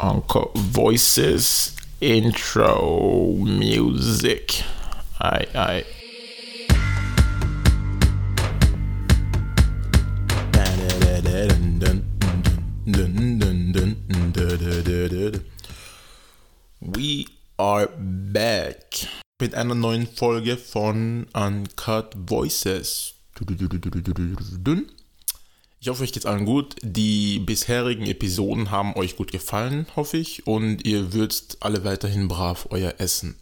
Uncle Voices Intro Music. Ei, ei. We are back mit einer neuen Folge von Uncut Voices. Ich hoffe, euch geht's allen gut. Die bisherigen Episoden haben euch gut gefallen, hoffe ich, und ihr würzt alle weiterhin brav euer Essen.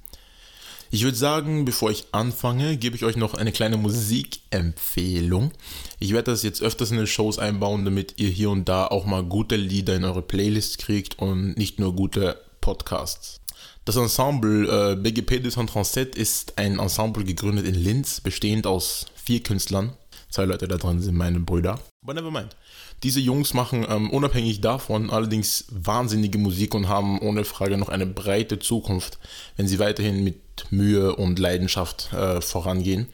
Ich würde sagen, bevor ich anfange, gebe ich euch noch eine kleine Musikempfehlung. Ich werde das jetzt öfters in den Shows einbauen, damit ihr hier und da auch mal gute Lieder in eure Playlist kriegt und nicht nur gute Podcasts. Das Ensemble äh, BGP 237 ist ein Ensemble gegründet in Linz, bestehend aus vier Künstlern. Zwei Leute da drin sind meine Brüder. Aber never mind. Diese Jungs machen ähm, unabhängig davon allerdings wahnsinnige Musik und haben ohne Frage noch eine breite Zukunft, wenn sie weiterhin mit Mühe und Leidenschaft äh, vorangehen.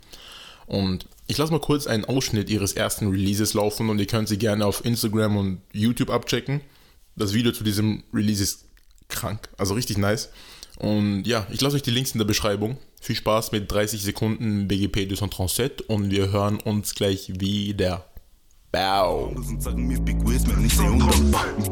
Und ich lasse mal kurz einen Ausschnitt ihres ersten Releases laufen und ihr könnt sie gerne auf Instagram und YouTube abchecken. Das Video zu diesem Release ist krank, also richtig nice. Und ja, ich lasse euch die Links in der Beschreibung. Viel Spaß mit 30 Sekunden BGP 237 und wir hören uns gleich wieder. Bau.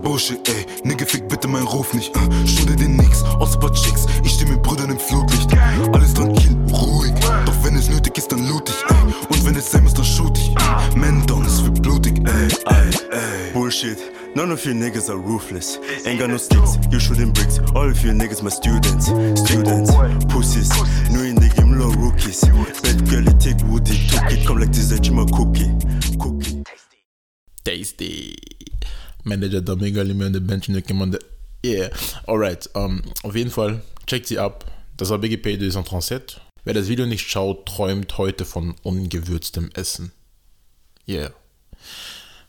Bullshit, ey, Nigga, fick bitte meinen Ruf nicht. Uh, Stunde dir nix, paar Chicks. Ich steh mit Brüdern im Flutlicht. Alles tranquil, ruhig. Doch wenn es nötig ist, dann loot ich. Und wenn es sein muss, dann shoot ich. Man es wird blutig, ey, ey, ey. Bullshit. None of you niggas are ruthless. Ain't got no sticks, you shooting bricks. All of you niggas my students. Students, pussies. New in the game, low rookies. Bad girl, you take woody, took it. Come like this, that you my cookie. Cookie. Tasty. Manager Domingo Limon, der Bench Nückemann, der. Yeah. Alright, um, auf jeden Fall, checkt sie ab. Das war BGP 237. Wer das Video nicht schaut, träumt heute von ungewürztem Essen. Yeah.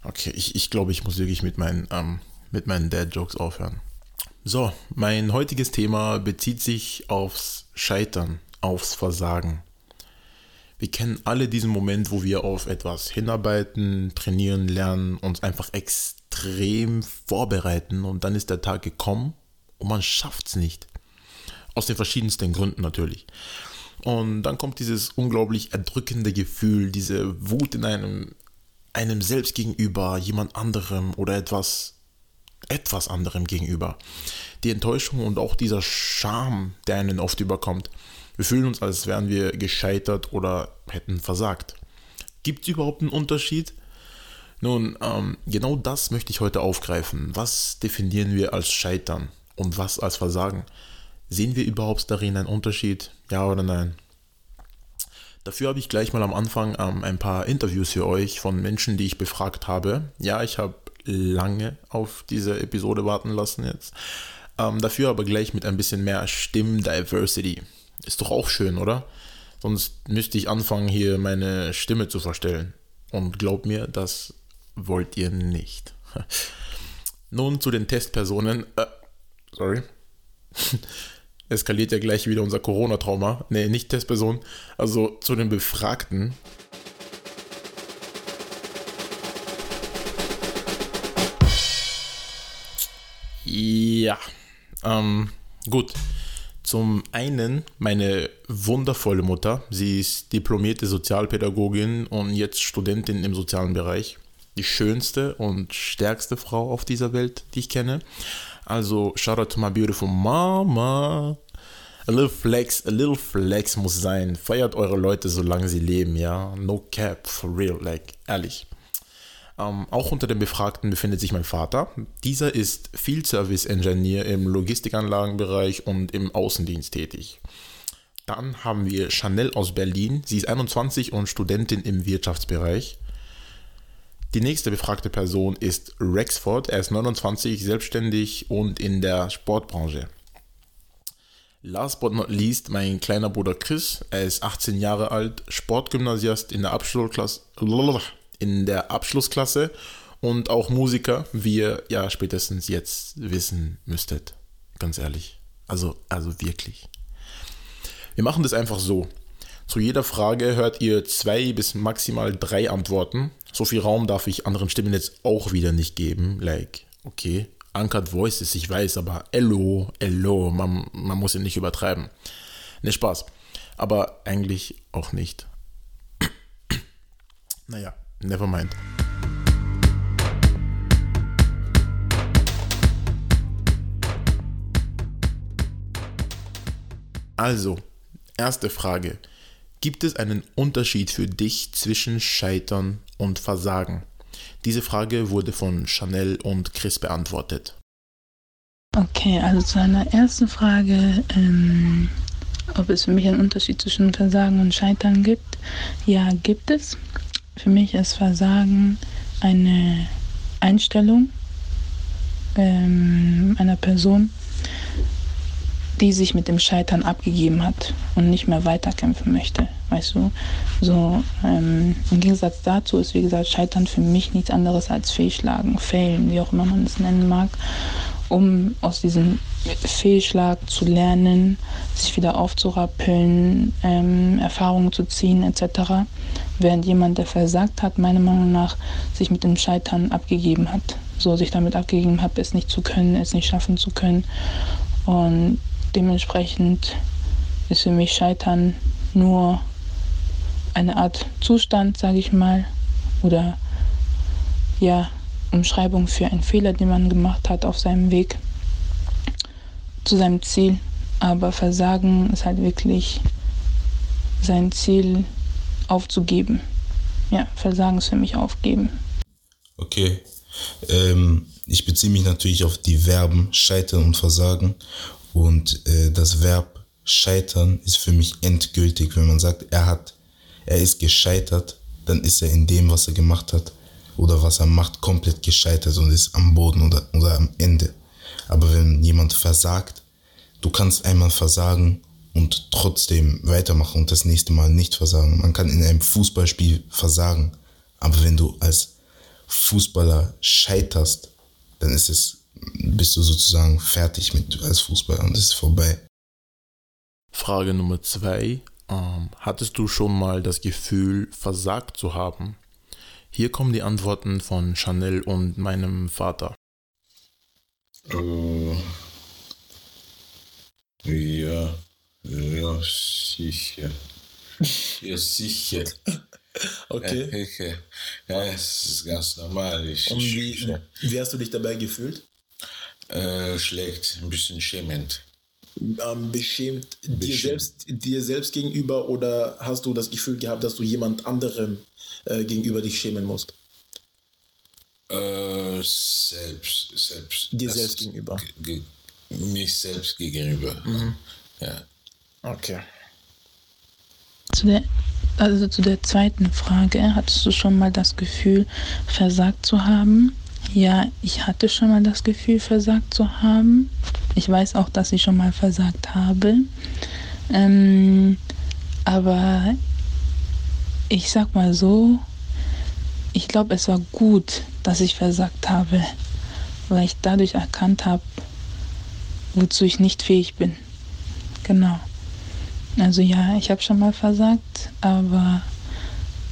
Okay, ich, ich glaube, ich muss wirklich mit meinen, ähm, mit meinen Dad-Jokes aufhören. So, mein heutiges Thema bezieht sich aufs Scheitern, aufs Versagen. Wir kennen alle diesen Moment, wo wir auf etwas hinarbeiten, trainieren, lernen, uns einfach extrem vorbereiten und dann ist der Tag gekommen und man schafft es nicht. Aus den verschiedensten Gründen natürlich. Und dann kommt dieses unglaublich erdrückende Gefühl, diese Wut in einem, einem selbst gegenüber, jemand anderem oder etwas, etwas anderem gegenüber. Die Enttäuschung und auch dieser Scham, der einen oft überkommt. Wir fühlen uns, als wären wir gescheitert oder hätten versagt. Gibt es überhaupt einen Unterschied? Nun, ähm, genau das möchte ich heute aufgreifen. Was definieren wir als Scheitern und was als Versagen? Sehen wir überhaupt darin einen Unterschied? Ja oder nein? Dafür habe ich gleich mal am Anfang ähm, ein paar Interviews für euch von Menschen, die ich befragt habe. Ja, ich habe lange auf diese Episode warten lassen jetzt. Ähm, dafür aber gleich mit ein bisschen mehr Stimmdiversity. Ist doch auch schön, oder? Sonst müsste ich anfangen, hier meine Stimme zu verstellen. Und glaubt mir, das wollt ihr nicht. Nun zu den Testpersonen. Äh, sorry. Eskaliert ja gleich wieder unser Corona-Trauma. Nee, nicht Testperson. Also zu den Befragten. Ja. Ähm, gut. Zum einen meine wundervolle Mutter. Sie ist diplomierte Sozialpädagogin und jetzt Studentin im sozialen Bereich. Die schönste und stärkste Frau auf dieser Welt, die ich kenne. Also, shout out to my beautiful mama. A little flex, a little flex muss sein. Feiert eure Leute, solange sie leben, ja. No cap, for real, like, ehrlich. Ähm, auch unter den Befragten befindet sich mein Vater. Dieser ist Field Service Engineer im Logistikanlagenbereich und im Außendienst tätig. Dann haben wir Chanel aus Berlin. Sie ist 21 und Studentin im Wirtschaftsbereich. Die nächste befragte Person ist Rexford. Er ist 29, selbstständig und in der Sportbranche. Last but not least mein kleiner Bruder Chris. Er ist 18 Jahre alt, Sportgymnasiast in der Abschlussklasse in der Abschlussklasse und auch Musiker, wie ihr ja spätestens jetzt wissen müsstet. Ganz ehrlich. Also, also wirklich. Wir machen das einfach so. Zu jeder Frage hört ihr zwei bis maximal drei Antworten. So viel Raum darf ich anderen Stimmen jetzt auch wieder nicht geben. Like, okay. Uncut Voices, ich weiß, aber hello, hello, man, man muss ihn nicht übertreiben. Ne, Spaß. Aber eigentlich auch nicht. naja, never mind. Also, erste Frage. Gibt es einen Unterschied für dich zwischen Scheitern und Versagen? Diese Frage wurde von Chanel und Chris beantwortet. Okay, also zu einer ersten Frage, ähm, ob es für mich einen Unterschied zwischen Versagen und Scheitern gibt. Ja, gibt es. Für mich ist Versagen eine Einstellung ähm, einer Person, die sich mit dem Scheitern abgegeben hat und nicht mehr weiterkämpfen möchte. Weißt du? So, ähm, im Gegensatz dazu ist, wie gesagt, Scheitern für mich nichts anderes als Fehlschlagen, Failen, wie auch immer man es nennen mag, um aus diesem Fehlschlag zu lernen, sich wieder aufzurappeln, ähm, Erfahrungen zu ziehen, etc. Während jemand, der versagt hat, meiner Meinung nach sich mit dem Scheitern abgegeben hat. So sich damit abgegeben hat, es nicht zu können, es nicht schaffen zu können. Und Dementsprechend ist für mich Scheitern nur eine Art Zustand, sage ich mal, oder ja, Umschreibung für einen Fehler, den man gemacht hat auf seinem Weg zu seinem Ziel. Aber Versagen ist halt wirklich sein Ziel aufzugeben. Ja, Versagen ist für mich aufgeben. Okay. Ähm, ich beziehe mich natürlich auf die Verben scheitern und versagen. Und äh, das Verb scheitern ist für mich endgültig. Wenn man sagt, er hat, er ist gescheitert, dann ist er in dem, was er gemacht hat oder was er macht, komplett gescheitert und ist am Boden oder, oder am Ende. Aber wenn jemand versagt, du kannst einmal versagen und trotzdem weitermachen und das nächste Mal nicht versagen. Man kann in einem Fußballspiel versagen, aber wenn du als Fußballer scheiterst, dann ist es bist du sozusagen fertig mit als Fußballer und es ist vorbei. Frage Nummer zwei. Ähm, hattest du schon mal das Gefühl, versagt zu haben? Hier kommen die Antworten von Chanel und meinem Vater. Uh, ja, ja, sicher. Ja, sicher. Okay. Ja, es ist ganz normal. Ich, und wie, wie hast du dich dabei gefühlt? Äh, schlecht, ein bisschen schämend. Ähm, beschämt dir selbst, dir selbst gegenüber oder hast du das Gefühl gehabt, dass du jemand anderem äh, gegenüber dich schämen musst? Äh, selbst, selbst. Dir das selbst gegenüber? Ge mich selbst gegenüber. Mhm. Ja. Okay. Zu der, also zu der zweiten Frage, hattest du schon mal das Gefühl, versagt zu haben? Ja, ich hatte schon mal das Gefühl, versagt zu haben. Ich weiß auch, dass ich schon mal versagt habe. Ähm, aber ich sag mal so, ich glaube, es war gut, dass ich versagt habe, weil ich dadurch erkannt habe, wozu ich nicht fähig bin. Genau. Also ja, ich habe schon mal versagt, aber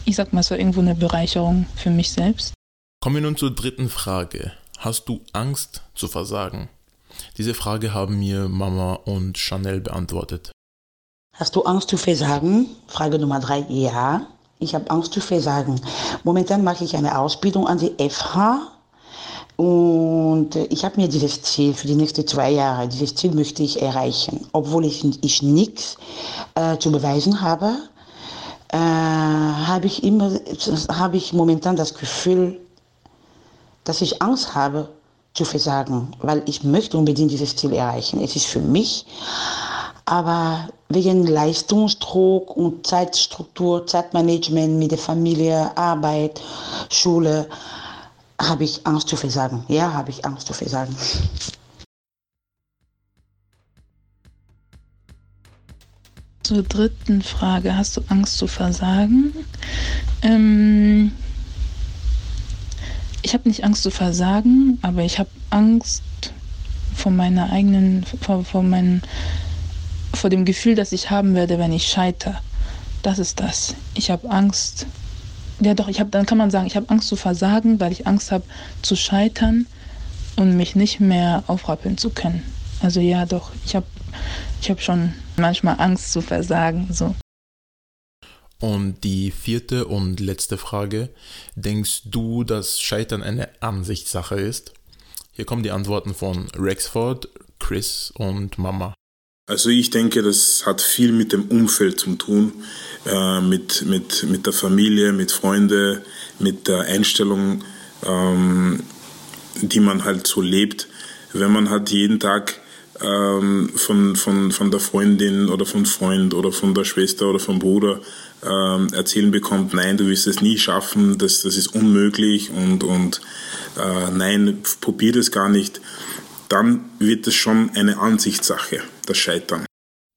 ich sag mal, es war irgendwo eine Bereicherung für mich selbst. Kommen wir nun zur dritten Frage. Hast du Angst zu versagen? Diese Frage haben mir Mama und Chanel beantwortet. Hast du Angst zu versagen? Frage Nummer drei. Ja, ich habe Angst zu versagen. Momentan mache ich eine Ausbildung an die FH und ich habe mir dieses Ziel für die nächsten zwei Jahre, dieses Ziel möchte ich erreichen. Obwohl ich, ich nichts äh, zu beweisen habe, äh, habe ich immer, habe ich momentan das Gefühl, dass ich Angst habe zu versagen, weil ich möchte unbedingt dieses Ziel erreichen. Es ist für mich, aber wegen Leistungsdruck und Zeitstruktur, Zeitmanagement mit der Familie, Arbeit, Schule, habe ich Angst zu versagen. Ja, habe ich Angst zu versagen. Zur dritten Frage, hast du Angst zu versagen? Ähm, ich habe nicht Angst zu versagen, aber ich habe Angst vor meiner eigenen, vor, vor, mein, vor dem Gefühl, das ich haben werde, wenn ich scheitere. Das ist das. Ich habe Angst. Ja, doch, ich habe, dann kann man sagen, ich habe Angst zu versagen, weil ich Angst habe zu scheitern und mich nicht mehr aufrappeln zu können. Also ja, doch, ich habe ich hab schon manchmal Angst zu versagen. So. Und die vierte und letzte Frage. Denkst du, dass Scheitern eine Ansichtssache ist? Hier kommen die Antworten von Rexford, Chris und Mama. Also ich denke, das hat viel mit dem Umfeld zu tun, äh, mit, mit, mit der Familie, mit Freunden, mit der Einstellung, ähm, die man halt so lebt. Wenn man halt jeden Tag ähm, von, von, von der Freundin oder vom Freund oder von der Schwester oder vom Bruder ähm, erzählen bekommt, nein, du wirst es nie schaffen, das, das ist unmöglich und, und äh, nein, probier das gar nicht, dann wird es schon eine Ansichtssache, das Scheitern.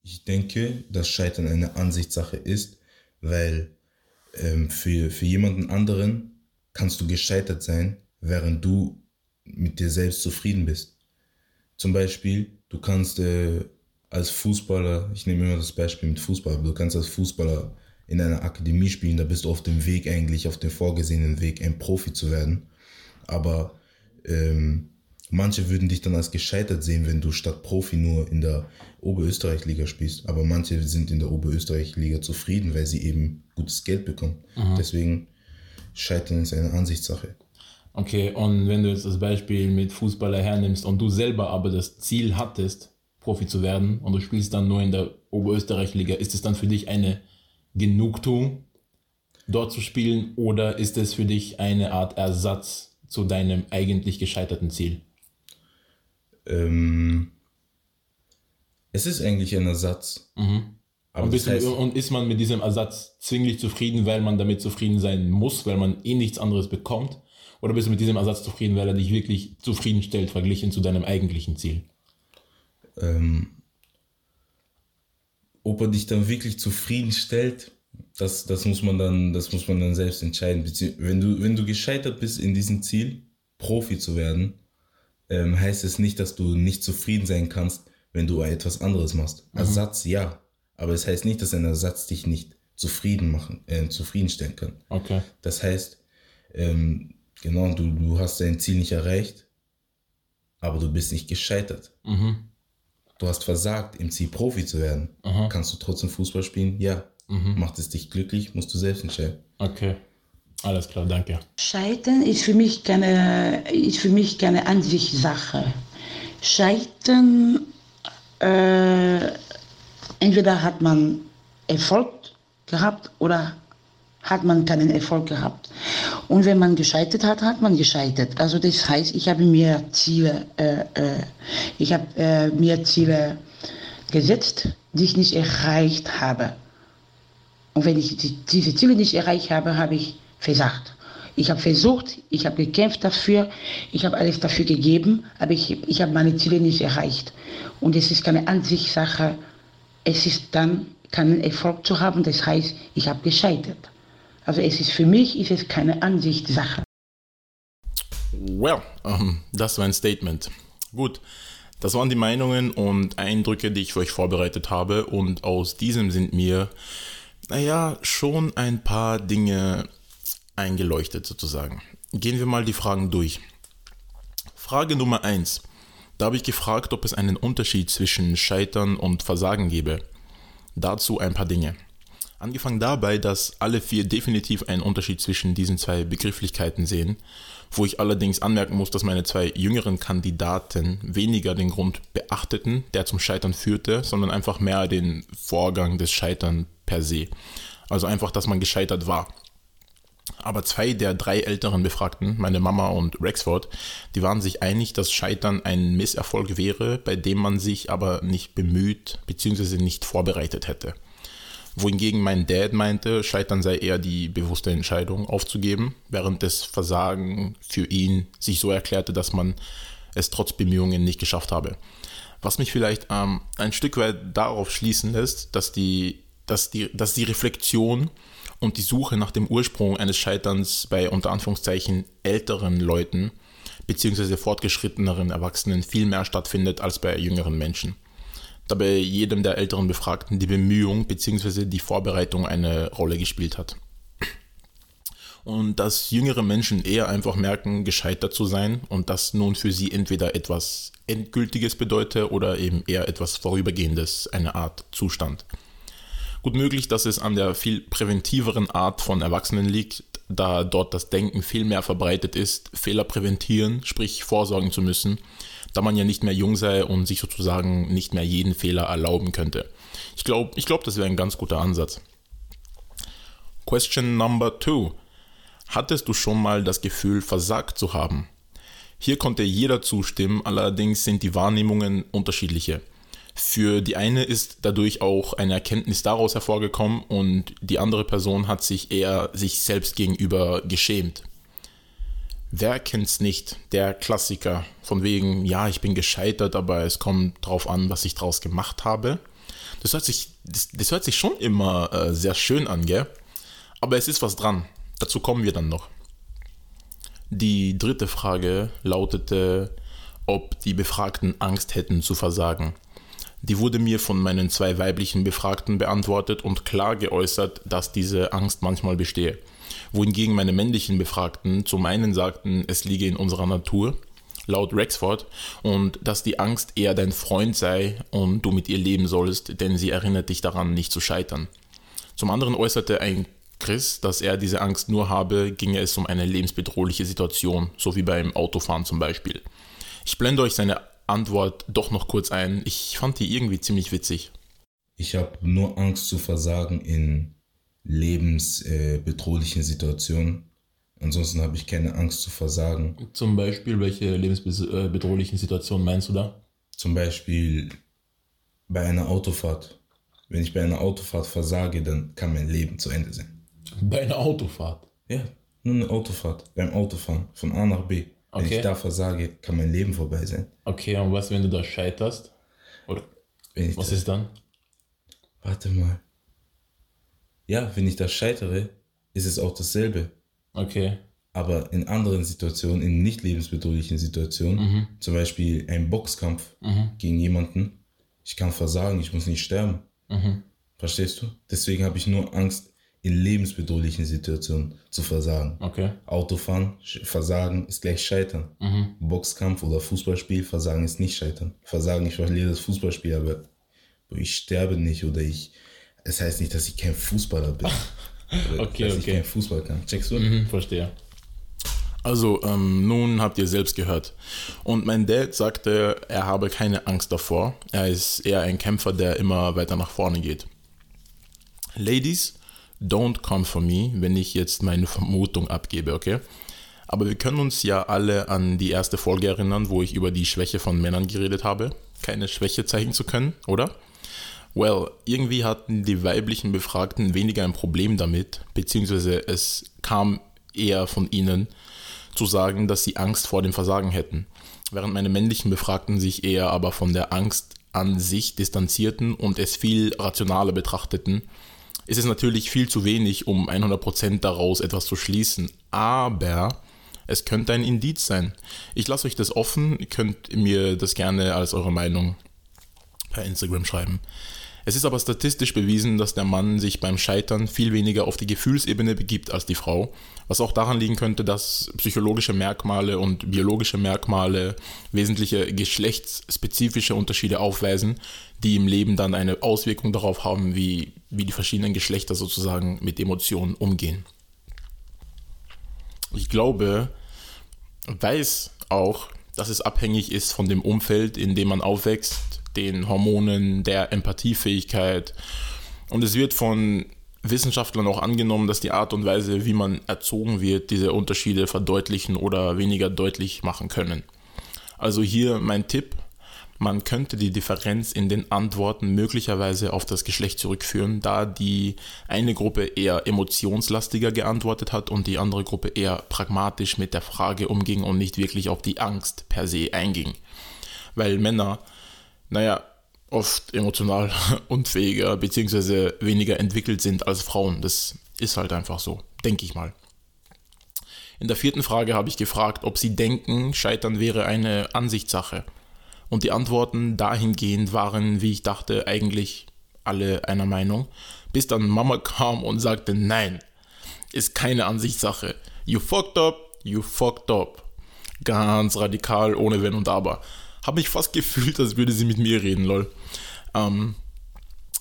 Ich denke, dass Scheitern eine Ansichtssache ist, weil ähm, für, für jemanden anderen kannst du gescheitert sein, während du mit dir selbst zufrieden bist. Zum Beispiel, du kannst äh, als Fußballer, ich nehme immer das Beispiel mit Fußball, du kannst als Fußballer in einer Akademie spielen, da bist du auf dem Weg eigentlich, auf dem vorgesehenen Weg, ein Profi zu werden. Aber ähm, manche würden dich dann als gescheitert sehen, wenn du statt Profi nur in der Oberösterreich-Liga spielst. Aber manche sind in der Oberösterreich-Liga zufrieden, weil sie eben gutes Geld bekommen. Mhm. Deswegen Scheitern ist eine Ansichtssache. Okay, und wenn du jetzt das Beispiel mit Fußballer hernimmst und du selber aber das Ziel hattest, Profi zu werden und du spielst dann nur in der Oberösterreich-Liga, ist es dann für dich eine Genugtuung, dort zu spielen oder ist es für dich eine Art Ersatz zu deinem eigentlich gescheiterten Ziel? Ähm, es ist eigentlich ein Ersatz. Mhm. Aber und, heißt, und ist man mit diesem Ersatz zwinglich zufrieden, weil man damit zufrieden sein muss, weil man eh nichts anderes bekommt? Oder bist du mit diesem Ersatz zufrieden, weil er dich wirklich zufriedenstellt, verglichen zu deinem eigentlichen Ziel? Ähm, ob er dich dann wirklich zufriedenstellt, das, das, muss man dann, das muss man dann selbst entscheiden. Wenn du, wenn du gescheitert bist in diesem Ziel, Profi zu werden, ähm, heißt es nicht, dass du nicht zufrieden sein kannst, wenn du etwas anderes machst. Mhm. Ersatz ja, aber es heißt nicht, dass ein Ersatz dich nicht zufrieden machen, äh, zufriedenstellen kann. Okay. Das heißt, ähm, Genau, du, du hast dein Ziel nicht erreicht, aber du bist nicht gescheitert. Mhm. Du hast versagt, im Ziel Profi zu werden. Aha. Kannst du trotzdem Fußball spielen? Ja. Mhm. Macht es dich glücklich? Musst du selbst entscheiden. Okay. Alles klar, danke. Scheitern ist für mich keine, ist für mich keine Ansichtssache. Scheitern, äh, entweder hat man Erfolg gehabt oder hat man keinen Erfolg gehabt. Und wenn man gescheitert hat, hat man gescheitert. Also das heißt, ich habe mir Ziele, äh, äh, ich habe äh, mir Ziele gesetzt, die ich nicht erreicht habe. Und wenn ich die, diese Ziele nicht erreicht habe, habe ich versagt. Ich habe versucht, ich habe gekämpft dafür, ich habe alles dafür gegeben, aber ich, ich habe meine Ziele nicht erreicht. Und es ist keine Ansichtssache, es ist dann keinen Erfolg zu haben, das heißt, ich habe gescheitert. Also es ist für mich ist es keine Ansichtssache. Well, um, ähm, das war ein Statement. Gut, das waren die Meinungen und Eindrücke, die ich für euch vorbereitet habe und aus diesem sind mir, naja, schon ein paar Dinge eingeleuchtet sozusagen. Gehen wir mal die Fragen durch. Frage Nummer 1. Da habe ich gefragt, ob es einen Unterschied zwischen Scheitern und Versagen gäbe. Dazu ein paar Dinge. Angefangen dabei, dass alle vier definitiv einen Unterschied zwischen diesen zwei Begrifflichkeiten sehen, wo ich allerdings anmerken muss, dass meine zwei jüngeren Kandidaten weniger den Grund beachteten, der zum Scheitern führte, sondern einfach mehr den Vorgang des Scheitern per se. Also einfach, dass man gescheitert war. Aber zwei der drei älteren Befragten, meine Mama und Rexford, die waren sich einig, dass Scheitern ein Misserfolg wäre, bei dem man sich aber nicht bemüht bzw. nicht vorbereitet hätte wohingegen mein Dad meinte, Scheitern sei eher die bewusste Entscheidung aufzugeben, während das Versagen für ihn sich so erklärte, dass man es trotz Bemühungen nicht geschafft habe. Was mich vielleicht ähm, ein Stück weit darauf schließen lässt, dass die, dass, die, dass die Reflexion und die Suche nach dem Ursprung eines Scheiterns bei unter Anführungszeichen älteren Leuten bzw. fortgeschritteneren Erwachsenen viel mehr stattfindet als bei jüngeren Menschen da bei jedem der älteren Befragten die Bemühung bzw. die Vorbereitung eine Rolle gespielt hat. und dass jüngere Menschen eher einfach merken, gescheitert zu sein und das nun für sie entweder etwas Endgültiges bedeutet oder eben eher etwas Vorübergehendes, eine Art Zustand. Gut möglich, dass es an der viel präventiveren Art von Erwachsenen liegt, da dort das Denken viel mehr verbreitet ist, Fehler präventieren, sprich vorsorgen zu müssen, da man ja nicht mehr jung sei und sich sozusagen nicht mehr jeden Fehler erlauben könnte. Ich glaube, ich glaub, das wäre ein ganz guter Ansatz. Question number two. Hattest du schon mal das Gefühl, versagt zu haben? Hier konnte jeder zustimmen, allerdings sind die Wahrnehmungen unterschiedliche. Für die eine ist dadurch auch eine Erkenntnis daraus hervorgekommen und die andere Person hat sich eher sich selbst gegenüber geschämt. Wer kennt's nicht? Der Klassiker. Von wegen, ja, ich bin gescheitert, aber es kommt drauf an, was ich draus gemacht habe. Das hört sich, das, das hört sich schon immer äh, sehr schön an, gell? Aber es ist was dran. Dazu kommen wir dann noch. Die dritte Frage lautete, ob die Befragten Angst hätten zu versagen. Die wurde mir von meinen zwei weiblichen Befragten beantwortet und klar geäußert, dass diese Angst manchmal bestehe. Wohingegen meine männlichen Befragten zum einen sagten, es liege in unserer Natur, laut Rexford, und dass die Angst eher dein Freund sei und du mit ihr leben sollst, denn sie erinnert dich daran, nicht zu scheitern. Zum anderen äußerte ein Chris, dass er diese Angst nur habe, ginge es um eine lebensbedrohliche Situation, so wie beim Autofahren zum Beispiel. Ich blende euch seine Antwort doch noch kurz ein. Ich fand die irgendwie ziemlich witzig. Ich habe nur Angst zu versagen in lebensbedrohlichen Situationen. Ansonsten habe ich keine Angst zu versagen. Zum Beispiel, welche lebensbedrohlichen Situationen meinst du da? Zum Beispiel bei einer Autofahrt. Wenn ich bei einer Autofahrt versage, dann kann mein Leben zu Ende sein. Bei einer Autofahrt? Ja, nur eine Autofahrt. Beim Autofahren von A nach B. Wenn okay. ich da versage, kann mein Leben vorbei sein. Okay, und was, wenn du da scheiterst? Oder was da, ist dann? Warte mal. Ja, wenn ich da scheitere, ist es auch dasselbe. Okay. Aber in anderen Situationen, in nicht lebensbedrohlichen Situationen, mhm. zum Beispiel ein Boxkampf mhm. gegen jemanden, ich kann versagen, ich muss nicht sterben. Mhm. Verstehst du? Deswegen habe ich nur Angst, in lebensbedrohlichen Situationen zu versagen. Okay. Autofahren, Versagen ist gleich Scheitern. Mhm. Boxkampf oder Fußballspiel, Versagen ist nicht Scheitern. Versagen, ich verliere das Fußballspiel, aber ich sterbe nicht oder ich. Es das heißt nicht, dass ich kein Fußballer bin. okay, dass okay. ich kein Fußball kann. Checkst du? Mhm, verstehe. Also, ähm, nun habt ihr selbst gehört. Und mein Dad sagte, er habe keine Angst davor. Er ist eher ein Kämpfer, der immer weiter nach vorne geht. Ladies, don't come for me, wenn ich jetzt meine Vermutung abgebe, okay? Aber wir können uns ja alle an die erste Folge erinnern, wo ich über die Schwäche von Männern geredet habe, keine Schwäche zeigen zu können, oder? Well, irgendwie hatten die weiblichen Befragten weniger ein Problem damit, beziehungsweise es kam eher von ihnen zu sagen, dass sie Angst vor dem Versagen hätten, während meine männlichen Befragten sich eher aber von der Angst an sich distanzierten und es viel rationaler betrachteten ist es natürlich viel zu wenig, um 100% daraus etwas zu schließen. Aber es könnte ein Indiz sein. Ich lasse euch das offen. Ihr könnt mir das gerne als eure Meinung per Instagram schreiben. Es ist aber statistisch bewiesen, dass der Mann sich beim Scheitern viel weniger auf die Gefühlsebene begibt als die Frau, was auch daran liegen könnte, dass psychologische Merkmale und biologische Merkmale wesentliche geschlechtsspezifische Unterschiede aufweisen, die im Leben dann eine Auswirkung darauf haben, wie, wie die verschiedenen Geschlechter sozusagen mit Emotionen umgehen. Ich glaube, weiß auch, dass es abhängig ist von dem Umfeld, in dem man aufwächst, den Hormonen, der Empathiefähigkeit. Und es wird von Wissenschaftlern auch angenommen, dass die Art und Weise, wie man erzogen wird, diese Unterschiede verdeutlichen oder weniger deutlich machen können. Also hier mein Tipp, man könnte die Differenz in den Antworten möglicherweise auf das Geschlecht zurückführen, da die eine Gruppe eher emotionslastiger geantwortet hat und die andere Gruppe eher pragmatisch mit der Frage umging und nicht wirklich auf die Angst per se einging. Weil Männer naja, oft emotional unfähiger bzw. weniger entwickelt sind als Frauen. Das ist halt einfach so, denke ich mal. In der vierten Frage habe ich gefragt, ob sie denken, Scheitern wäre eine Ansichtssache. Und die Antworten dahingehend waren, wie ich dachte, eigentlich alle einer Meinung, bis dann Mama kam und sagte, nein, ist keine Ansichtssache. You fucked up, you fucked up. Ganz radikal, ohne Wenn und Aber. Habe mich fast gefühlt, als würde sie mit mir reden, lol. Ähm,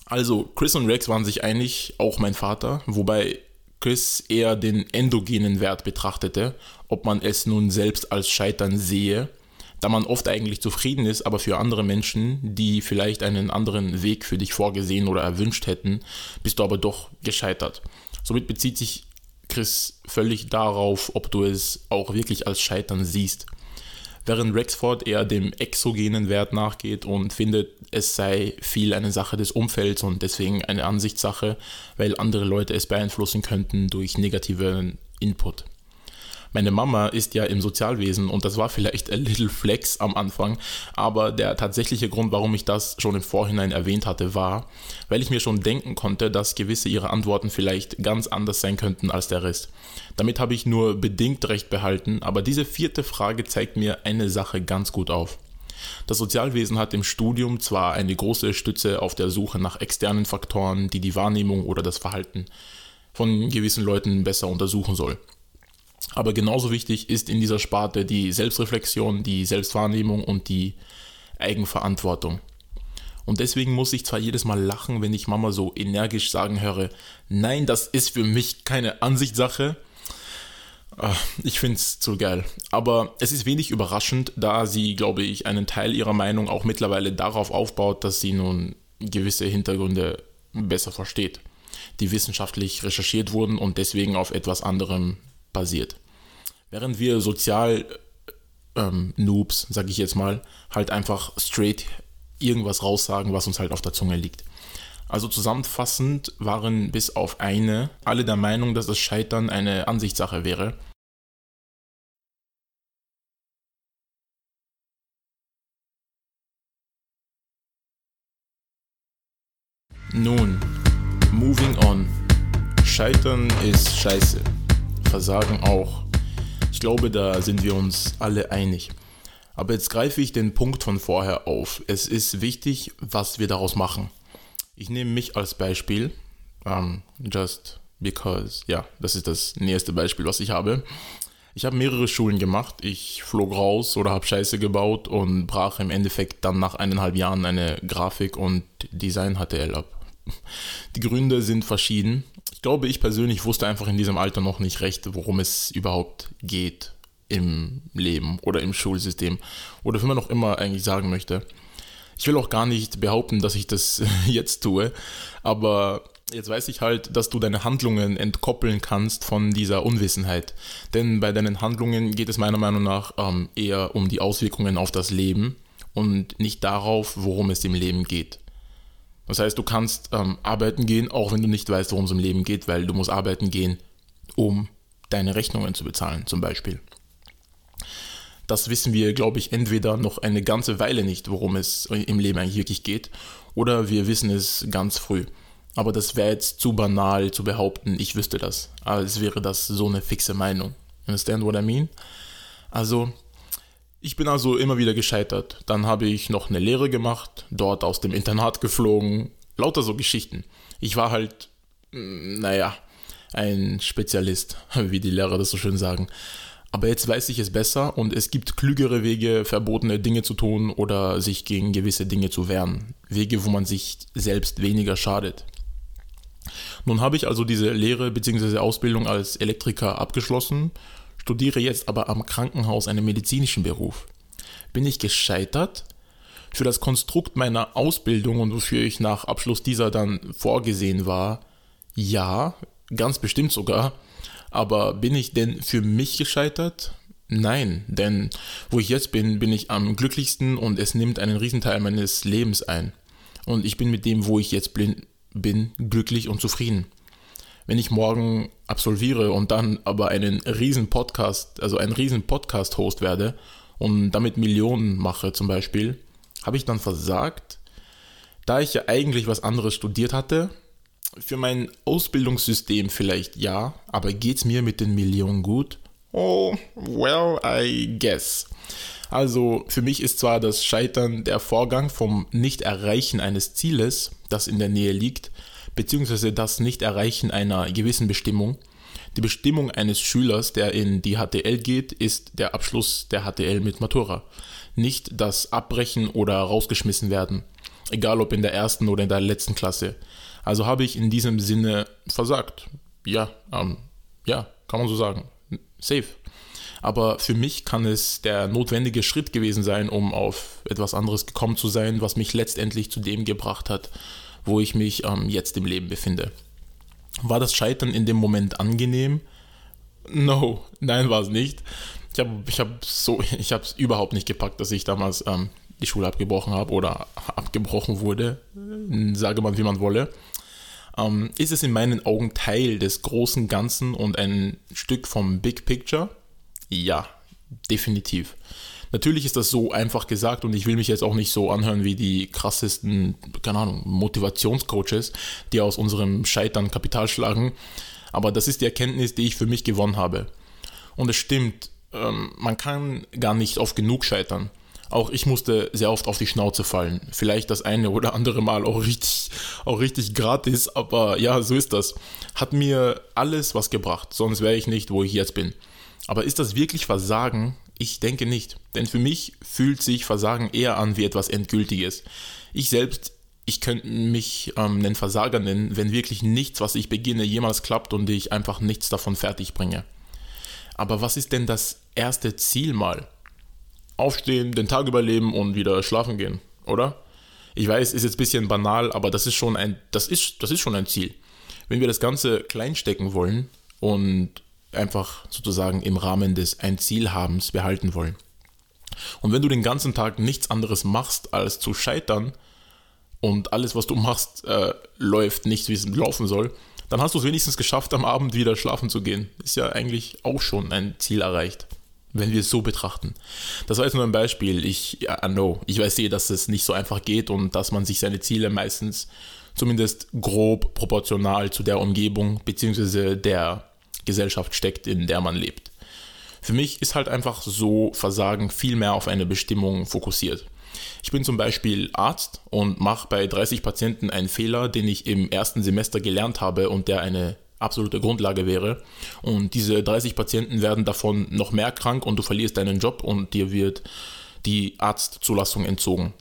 also, Chris und Rex waren sich einig, auch mein Vater, wobei Chris eher den endogenen Wert betrachtete, ob man es nun selbst als Scheitern sehe, da man oft eigentlich zufrieden ist, aber für andere Menschen, die vielleicht einen anderen Weg für dich vorgesehen oder erwünscht hätten, bist du aber doch gescheitert. Somit bezieht sich Chris völlig darauf, ob du es auch wirklich als Scheitern siehst. Während Rexford eher dem exogenen Wert nachgeht und findet, es sei viel eine Sache des Umfelds und deswegen eine Ansichtssache, weil andere Leute es beeinflussen könnten durch negativen Input. Meine Mama ist ja im Sozialwesen und das war vielleicht a little flex am Anfang, aber der tatsächliche Grund, warum ich das schon im Vorhinein erwähnt hatte, war, weil ich mir schon denken konnte, dass gewisse ihrer Antworten vielleicht ganz anders sein könnten als der Rest. Damit habe ich nur bedingt recht behalten, aber diese vierte Frage zeigt mir eine Sache ganz gut auf. Das Sozialwesen hat im Studium zwar eine große Stütze auf der Suche nach externen Faktoren, die die Wahrnehmung oder das Verhalten von gewissen Leuten besser untersuchen soll. Aber genauso wichtig ist in dieser Sparte die Selbstreflexion, die Selbstwahrnehmung und die Eigenverantwortung. Und deswegen muss ich zwar jedes Mal lachen, wenn ich Mama so energisch sagen höre, nein, das ist für mich keine Ansichtssache. Ah, ich finde es zu geil. Aber es ist wenig überraschend, da sie, glaube ich, einen Teil ihrer Meinung auch mittlerweile darauf aufbaut, dass sie nun gewisse Hintergründe besser versteht, die wissenschaftlich recherchiert wurden und deswegen auf etwas anderem basiert. Während wir sozial ähm, sag ich jetzt mal, halt einfach straight irgendwas raussagen, was uns halt auf der Zunge liegt. Also zusammenfassend waren bis auf eine alle der Meinung, dass das Scheitern eine Ansichtssache wäre. Nun, moving on. Scheitern ist scheiße. Versagen auch. Ich glaube, da sind wir uns alle einig. Aber jetzt greife ich den Punkt von vorher auf. Es ist wichtig, was wir daraus machen. Ich nehme mich als Beispiel. Um, just because, ja, das ist das nächste Beispiel, was ich habe. Ich habe mehrere Schulen gemacht. Ich flog raus oder habe Scheiße gebaut und brach im Endeffekt dann nach eineinhalb Jahren eine Grafik- und Design-HTL ab. Die Gründe sind verschieden. Ich glaube, ich persönlich wusste einfach in diesem Alter noch nicht recht, worum es überhaupt geht im Leben oder im Schulsystem oder wie man noch immer eigentlich sagen möchte. Ich will auch gar nicht behaupten, dass ich das jetzt tue, aber jetzt weiß ich halt, dass du deine Handlungen entkoppeln kannst von dieser Unwissenheit. Denn bei deinen Handlungen geht es meiner Meinung nach ähm, eher um die Auswirkungen auf das Leben und nicht darauf, worum es im Leben geht. Das heißt, du kannst ähm, arbeiten gehen, auch wenn du nicht weißt, worum es im Leben geht, weil du musst arbeiten gehen, um deine Rechnungen zu bezahlen, zum Beispiel. Das wissen wir, glaube ich, entweder noch eine ganze Weile nicht, worum es im Leben eigentlich wirklich geht, oder wir wissen es ganz früh. Aber das wäre jetzt zu banal zu behaupten, ich wüsste das, als wäre das so eine fixe Meinung. Understand what I mean? Also, ich bin also immer wieder gescheitert. Dann habe ich noch eine Lehre gemacht, dort aus dem Internat geflogen, lauter so Geschichten. Ich war halt, mm, naja, ein Spezialist, wie die Lehrer das so schön sagen. Aber jetzt weiß ich es besser und es gibt klügere Wege, verbotene Dinge zu tun oder sich gegen gewisse Dinge zu wehren. Wege, wo man sich selbst weniger schadet. Nun habe ich also diese Lehre bzw. Ausbildung als Elektriker abgeschlossen studiere jetzt aber am Krankenhaus einen medizinischen Beruf. Bin ich gescheitert? Für das Konstrukt meiner Ausbildung und wofür ich nach Abschluss dieser dann vorgesehen war, ja, ganz bestimmt sogar. Aber bin ich denn für mich gescheitert? Nein, denn wo ich jetzt bin, bin ich am glücklichsten und es nimmt einen Riesenteil meines Lebens ein. Und ich bin mit dem, wo ich jetzt bin, glücklich und zufrieden wenn ich morgen absolviere und dann aber einen riesen Podcast, also ein riesen Podcast-Host werde und damit Millionen mache zum Beispiel, habe ich dann versagt? Da ich ja eigentlich was anderes studiert hatte, für mein Ausbildungssystem vielleicht ja, aber geht's mir mit den Millionen gut? Oh, well, I guess. Also für mich ist zwar das Scheitern der Vorgang vom Nicht-Erreichen eines Zieles, das in der Nähe liegt, beziehungsweise das Nicht-Erreichen einer gewissen Bestimmung, Die Bestimmung eines Schülers, der in die HTL geht, ist der Abschluss der HTL mit Matura. Nicht das Abbrechen oder rausgeschmissen werden. Egal ob in der ersten oder in der letzten Klasse. Also habe ich in diesem Sinne versagt. Ja, ähm, ja, kann man so sagen. Safe. Aber für mich kann es der notwendige Schritt gewesen sein, um auf etwas anderes gekommen zu sein, was mich letztendlich zu dem gebracht hat, wo ich mich ähm, jetzt im Leben befinde. War das Scheitern in dem Moment angenehm? No, nein, war es nicht. Ich habe ich hab so, es überhaupt nicht gepackt, dass ich damals ähm, die Schule abgebrochen habe oder abgebrochen wurde, sage man wie man wolle. Ähm, ist es in meinen Augen Teil des großen Ganzen und ein Stück vom Big Picture? Ja, definitiv. Natürlich ist das so einfach gesagt und ich will mich jetzt auch nicht so anhören wie die krassesten, keine Ahnung, Motivationscoaches, die aus unserem Scheitern Kapital schlagen. Aber das ist die Erkenntnis, die ich für mich gewonnen habe. Und es stimmt, ähm, man kann gar nicht oft genug scheitern. Auch ich musste sehr oft auf die Schnauze fallen. Vielleicht das eine oder andere Mal auch richtig, auch richtig gratis, aber ja, so ist das. Hat mir alles was gebracht, sonst wäre ich nicht, wo ich jetzt bin. Aber ist das wirklich Versagen? Ich denke nicht. Denn für mich fühlt sich Versagen eher an wie etwas Endgültiges. Ich selbst, ich könnte mich ähm, einen Versager nennen, wenn wirklich nichts, was ich beginne, jemals klappt und ich einfach nichts davon fertig bringe. Aber was ist denn das erste Ziel mal? Aufstehen, den Tag überleben und wieder schlafen gehen, oder? Ich weiß, ist jetzt ein bisschen banal, aber das ist schon ein, das ist, das ist schon ein Ziel. Wenn wir das Ganze klein stecken wollen und einfach sozusagen im Rahmen des ein Ziel habens behalten wollen. Und wenn du den ganzen Tag nichts anderes machst, als zu scheitern und alles, was du machst, äh, läuft nicht, wie es laufen soll, dann hast du es wenigstens geschafft, am Abend wieder schlafen zu gehen. Ist ja eigentlich auch schon ein Ziel erreicht, wenn wir es so betrachten. Das war jetzt nur ein Beispiel. Ich, I know, ich weiß eh, dass es nicht so einfach geht und dass man sich seine Ziele meistens zumindest grob proportional zu der Umgebung bzw. der Gesellschaft steckt, in der man lebt. Für mich ist halt einfach so Versagen viel mehr auf eine Bestimmung fokussiert. Ich bin zum Beispiel Arzt und mache bei 30 Patienten einen Fehler, den ich im ersten Semester gelernt habe und der eine absolute Grundlage wäre. Und diese 30 Patienten werden davon noch mehr krank und du verlierst deinen Job und dir wird die Arztzulassung entzogen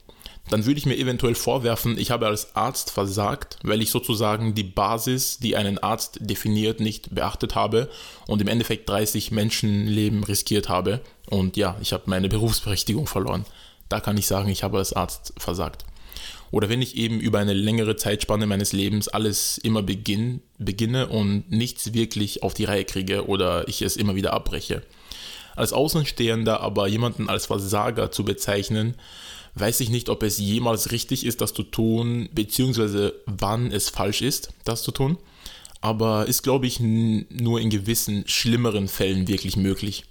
dann würde ich mir eventuell vorwerfen, ich habe als Arzt versagt, weil ich sozusagen die Basis, die einen Arzt definiert, nicht beachtet habe und im Endeffekt 30 Menschenleben riskiert habe. Und ja, ich habe meine Berufsberechtigung verloren. Da kann ich sagen, ich habe als Arzt versagt. Oder wenn ich eben über eine längere Zeitspanne meines Lebens alles immer beginn, beginne und nichts wirklich auf die Reihe kriege oder ich es immer wieder abbreche. Als Außenstehender aber jemanden als Versager zu bezeichnen, weiß ich nicht, ob es jemals richtig ist, das zu tun, beziehungsweise wann es falsch ist, das zu tun. Aber ist, glaube ich, nur in gewissen schlimmeren Fällen wirklich möglich.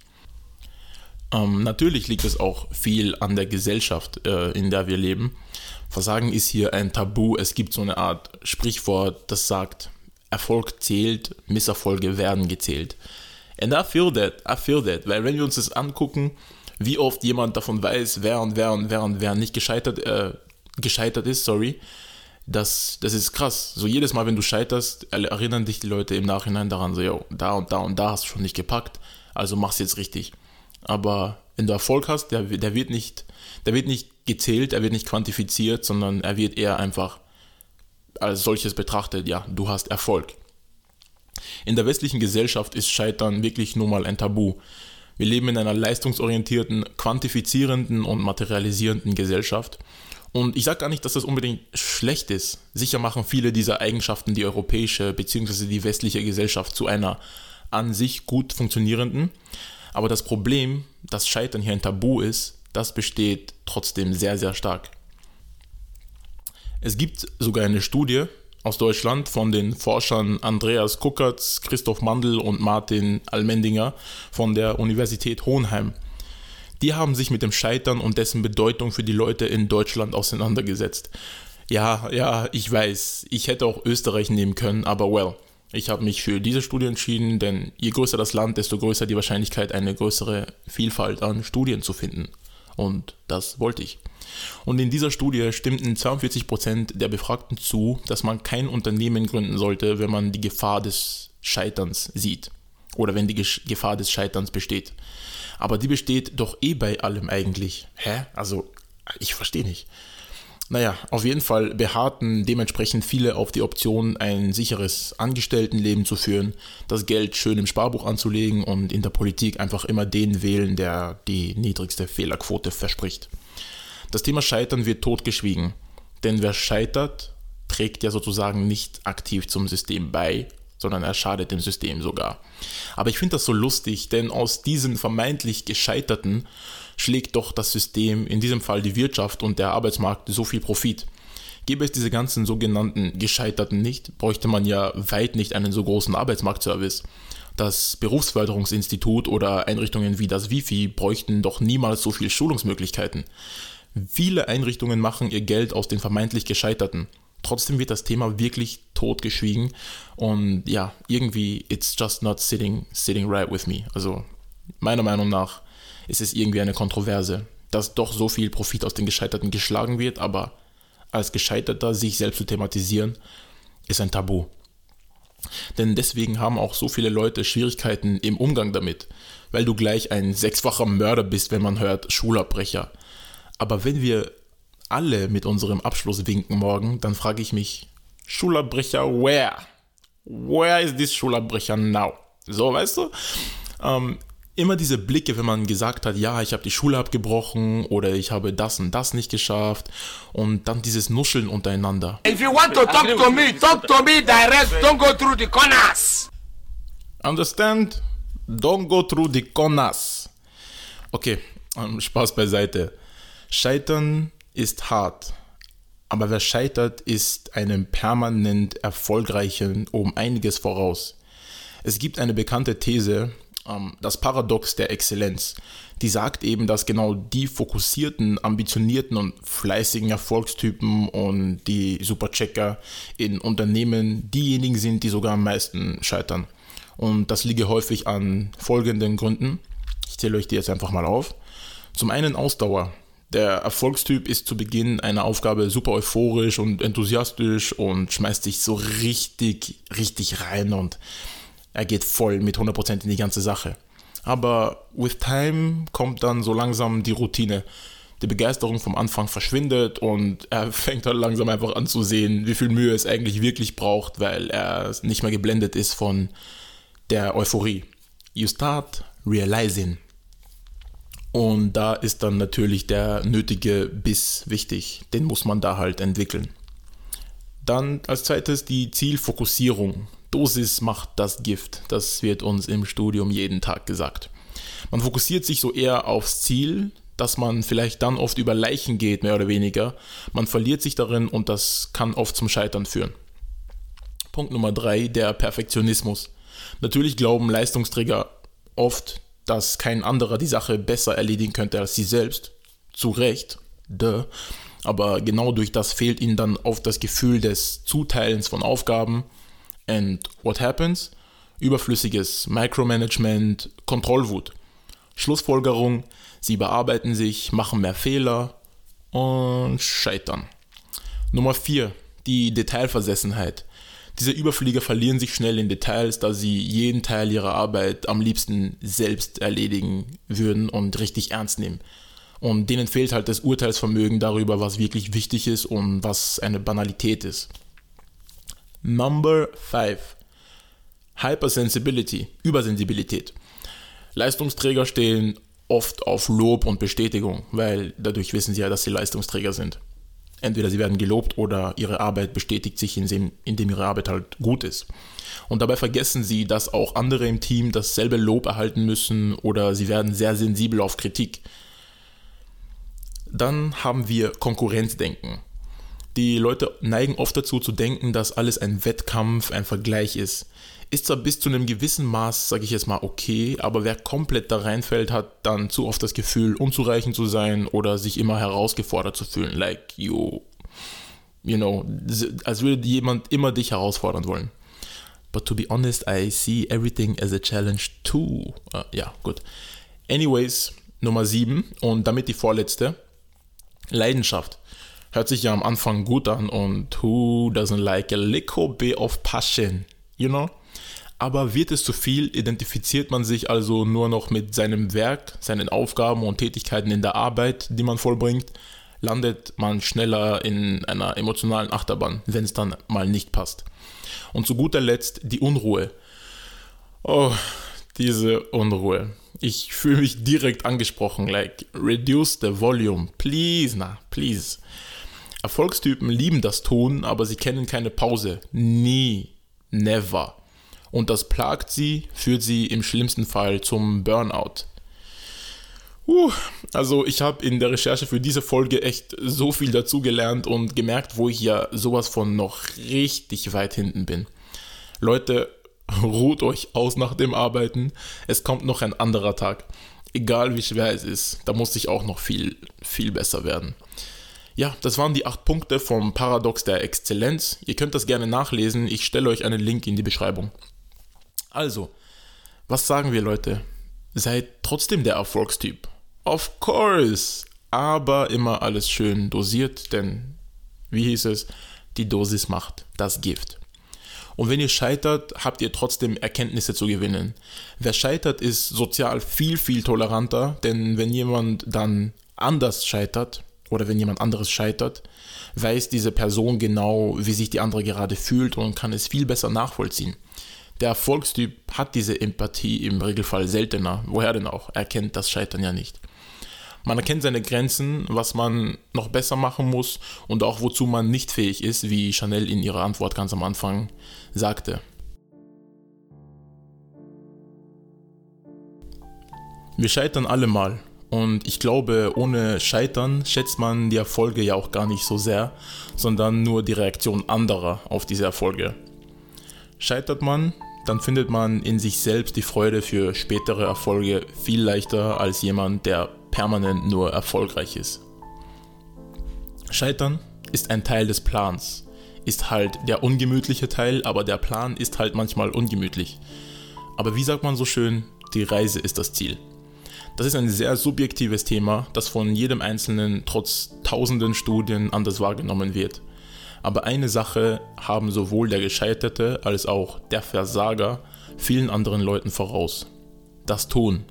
Ähm, natürlich liegt es auch viel an der Gesellschaft, äh, in der wir leben. Versagen ist hier ein Tabu. Es gibt so eine Art Sprichwort, das sagt, Erfolg zählt, Misserfolge werden gezählt. And I feel that, I feel that, weil wenn wir uns das angucken, wie oft jemand davon weiß, wer und wer und wer und wer nicht gescheitert, äh, gescheitert ist, sorry. Das, das ist krass. So jedes Mal, wenn du scheiterst, erinnern dich die Leute im Nachhinein daran, so, yo, da und da und da hast du schon nicht gepackt, also mach's jetzt richtig. Aber wenn du Erfolg hast, der, der wird nicht, der wird nicht gezählt, er wird nicht quantifiziert, sondern er wird eher einfach als solches betrachtet, ja, du hast Erfolg. In der westlichen Gesellschaft ist Scheitern wirklich nur mal ein Tabu. Wir leben in einer leistungsorientierten, quantifizierenden und materialisierenden Gesellschaft. Und ich sage gar nicht, dass das unbedingt schlecht ist. Sicher machen viele dieser Eigenschaften die europäische bzw. die westliche Gesellschaft zu einer an sich gut funktionierenden. Aber das Problem, dass Scheitern hier ein Tabu ist, das besteht trotzdem sehr, sehr stark. Es gibt sogar eine Studie, aus Deutschland von den Forschern Andreas Kuckertz, Christoph Mandl und Martin Almendinger von der Universität Hohenheim. Die haben sich mit dem Scheitern und dessen Bedeutung für die Leute in Deutschland auseinandergesetzt. Ja, ja, ich weiß, ich hätte auch Österreich nehmen können, aber well, ich habe mich für diese Studie entschieden, denn je größer das Land, desto größer die Wahrscheinlichkeit, eine größere Vielfalt an Studien zu finden. Und das wollte ich. Und in dieser Studie stimmten 42% der Befragten zu, dass man kein Unternehmen gründen sollte, wenn man die Gefahr des Scheiterns sieht. oder wenn die Gefahr des Scheiterns besteht. Aber die besteht doch eh bei allem eigentlich. Hä? Also, ich verstehe nicht. Naja, auf jeden Fall beharrten dementsprechend viele auf die Option, ein sicheres Angestelltenleben zu führen, das Geld schön im Sparbuch anzulegen und in der Politik einfach immer den wählen, der die niedrigste Fehlerquote verspricht. Das Thema Scheitern wird totgeschwiegen, denn wer scheitert, trägt ja sozusagen nicht aktiv zum System bei, sondern er schadet dem System sogar. Aber ich finde das so lustig, denn aus diesen vermeintlich Gescheiterten schlägt doch das System, in diesem Fall die Wirtschaft und der Arbeitsmarkt, so viel Profit. Gäbe es diese ganzen sogenannten Gescheiterten nicht, bräuchte man ja weit nicht einen so großen Arbeitsmarktservice. Das Berufsförderungsinstitut oder Einrichtungen wie das Wifi bräuchten doch niemals so viele Schulungsmöglichkeiten. Viele Einrichtungen machen ihr Geld aus den vermeintlich Gescheiterten. Trotzdem wird das Thema wirklich totgeschwiegen und ja, irgendwie it's just not sitting, sitting right with me. Also meiner Meinung nach ist es irgendwie eine Kontroverse, dass doch so viel Profit aus den Gescheiterten geschlagen wird, aber als Gescheiterter sich selbst zu thematisieren, ist ein Tabu. Denn deswegen haben auch so viele Leute Schwierigkeiten im Umgang damit, weil du gleich ein sechsfacher Mörder bist, wenn man hört Schulabbrecher. Aber wenn wir alle mit unserem Abschluss winken morgen, dann frage ich mich, Schulabbrecher, where? Where is this Schulabbrecher now? So, weißt du? Ähm, immer diese Blicke, wenn man gesagt hat, ja, ich habe die Schule abgebrochen oder ich habe das und das nicht geschafft und dann dieses Nuscheln untereinander. If you want to talk to me, talk to me direct, don't go through the corners. Understand? Don't go through the corners. Okay, ähm, Spaß beiseite. Scheitern ist hart. Aber wer scheitert, ist einem permanent erfolgreichen um einiges voraus. Es gibt eine bekannte These, ähm, das Paradox der Exzellenz, die sagt eben, dass genau die fokussierten, ambitionierten und fleißigen Erfolgstypen und die Superchecker in Unternehmen diejenigen sind, die sogar am meisten scheitern. Und das liege häufig an folgenden Gründen. Ich zähle euch die jetzt einfach mal auf. Zum einen Ausdauer. Der Erfolgstyp ist zu Beginn einer Aufgabe super euphorisch und enthusiastisch und schmeißt sich so richtig, richtig rein und er geht voll mit 100% in die ganze Sache. Aber with time kommt dann so langsam die Routine. Die Begeisterung vom Anfang verschwindet und er fängt halt langsam einfach an zu sehen, wie viel Mühe es eigentlich wirklich braucht, weil er nicht mehr geblendet ist von der Euphorie. You start realizing und da ist dann natürlich der nötige Biss wichtig. Den muss man da halt entwickeln. Dann als zweites die Zielfokussierung. Dosis macht das Gift. Das wird uns im Studium jeden Tag gesagt. Man fokussiert sich so eher aufs Ziel, dass man vielleicht dann oft über Leichen geht, mehr oder weniger. Man verliert sich darin und das kann oft zum Scheitern führen. Punkt Nummer drei, der Perfektionismus. Natürlich glauben Leistungsträger oft, dass kein anderer die Sache besser erledigen könnte als sie selbst. Zu Recht, duh. Aber genau durch das fehlt ihnen dann oft das Gefühl des Zuteilens von Aufgaben. And what happens? Überflüssiges Micromanagement, Kontrollwut. Schlussfolgerung, sie bearbeiten sich, machen mehr Fehler und scheitern. Nummer 4. Die Detailversessenheit. Diese Überflieger verlieren sich schnell in Details, da sie jeden Teil ihrer Arbeit am liebsten selbst erledigen würden und richtig ernst nehmen. Und denen fehlt halt das Urteilsvermögen darüber, was wirklich wichtig ist und was eine Banalität ist. Number 5. Hypersensibility, Übersensibilität. Leistungsträger stehen oft auf Lob und Bestätigung, weil dadurch wissen sie ja, dass sie Leistungsträger sind entweder sie werden gelobt oder ihre Arbeit bestätigt sich, indem, indem ihre Arbeit halt gut ist. Und dabei vergessen sie, dass auch andere im Team dasselbe Lob erhalten müssen oder sie werden sehr sensibel auf Kritik. Dann haben wir Konkurrenzdenken. Die Leute neigen oft dazu zu denken, dass alles ein Wettkampf, ein Vergleich ist. Ist zwar bis zu einem gewissen Maß, sage ich jetzt mal, okay, aber wer komplett da reinfällt, hat dann zu oft das Gefühl, unzureichend zu sein oder sich immer herausgefordert zu fühlen. Like, you, you know, als würde jemand immer dich herausfordern wollen. But to be honest, I see everything as a challenge too. Uh, ja, gut. Anyways, Nummer 7 und damit die vorletzte. Leidenschaft. Hört sich ja am Anfang gut an und who doesn't like a little bit of passion, you know? Aber wird es zu viel, identifiziert man sich also nur noch mit seinem Werk, seinen Aufgaben und Tätigkeiten in der Arbeit, die man vollbringt, landet man schneller in einer emotionalen Achterbahn, wenn es dann mal nicht passt. Und zu guter Letzt die Unruhe. Oh, diese Unruhe. Ich fühle mich direkt angesprochen, like, reduce the volume, please, na, please. Erfolgstypen lieben das tun, aber sie kennen keine Pause. Nie. Never und das plagt sie, führt sie im schlimmsten Fall zum Burnout. Uh, also ich habe in der Recherche für diese Folge echt so viel dazugelernt und gemerkt, wo ich ja sowas von noch richtig weit hinten bin. Leute, ruht euch aus nach dem Arbeiten. Es kommt noch ein anderer Tag. Egal wie schwer es ist, da muss ich auch noch viel, viel besser werden. Ja, das waren die acht Punkte vom Paradox der Exzellenz. Ihr könnt das gerne nachlesen. Ich stelle euch einen Link in die Beschreibung. Also, was sagen wir Leute? Seid trotzdem der Erfolgstyp. Of course. Aber immer alles schön dosiert, denn, wie hieß es, die Dosis macht das Gift. Und wenn ihr scheitert, habt ihr trotzdem Erkenntnisse zu gewinnen. Wer scheitert, ist sozial viel, viel toleranter, denn wenn jemand dann anders scheitert oder wenn jemand anderes scheitert, weiß diese Person genau, wie sich die andere gerade fühlt und kann es viel besser nachvollziehen. Der Erfolgstyp hat diese Empathie im Regelfall seltener. Woher denn auch? Er kennt das Scheitern ja nicht. Man erkennt seine Grenzen, was man noch besser machen muss und auch wozu man nicht fähig ist, wie Chanel in ihrer Antwort ganz am Anfang sagte. Wir scheitern alle mal und ich glaube, ohne Scheitern schätzt man die Erfolge ja auch gar nicht so sehr, sondern nur die Reaktion anderer auf diese Erfolge. Scheitert man, dann findet man in sich selbst die Freude für spätere Erfolge viel leichter als jemand, der permanent nur erfolgreich ist. Scheitern ist ein Teil des Plans, ist halt der ungemütliche Teil, aber der Plan ist halt manchmal ungemütlich. Aber wie sagt man so schön, die Reise ist das Ziel. Das ist ein sehr subjektives Thema, das von jedem Einzelnen trotz tausenden Studien anders wahrgenommen wird. Aber eine Sache haben sowohl der Gescheiterte als auch der Versager vielen anderen Leuten voraus. Das Tun.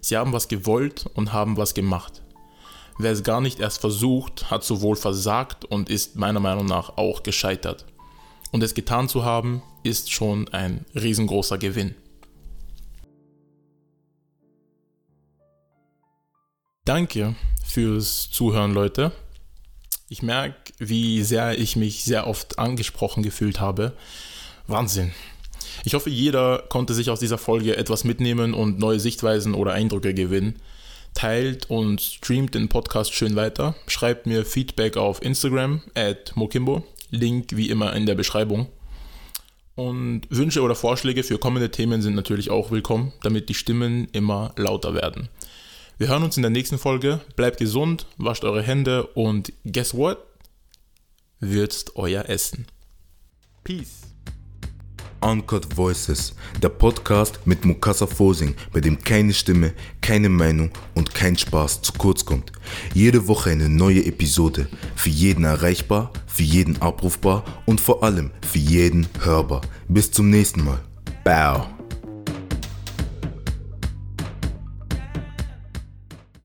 Sie haben was gewollt und haben was gemacht. Wer es gar nicht erst versucht, hat sowohl versagt und ist meiner Meinung nach auch gescheitert. Und es getan zu haben, ist schon ein riesengroßer Gewinn. Danke fürs Zuhören, Leute. Ich merke, wie sehr ich mich sehr oft angesprochen gefühlt habe. Wahnsinn. Ich hoffe, jeder konnte sich aus dieser Folge etwas mitnehmen und neue Sichtweisen oder Eindrücke gewinnen. Teilt und streamt den Podcast schön weiter. Schreibt mir Feedback auf Instagram at Mokimbo. Link wie immer in der Beschreibung. Und Wünsche oder Vorschläge für kommende Themen sind natürlich auch willkommen, damit die Stimmen immer lauter werden. Wir hören uns in der nächsten Folge. Bleibt gesund, wascht eure Hände und guess what? Würzt euer Essen. Peace. Uncut Voices, der Podcast mit Mukasa Fosing, bei dem keine Stimme, keine Meinung und kein Spaß zu kurz kommt. Jede Woche eine neue Episode, für jeden erreichbar, für jeden abrufbar und vor allem für jeden hörbar. Bis zum nächsten Mal. Bow.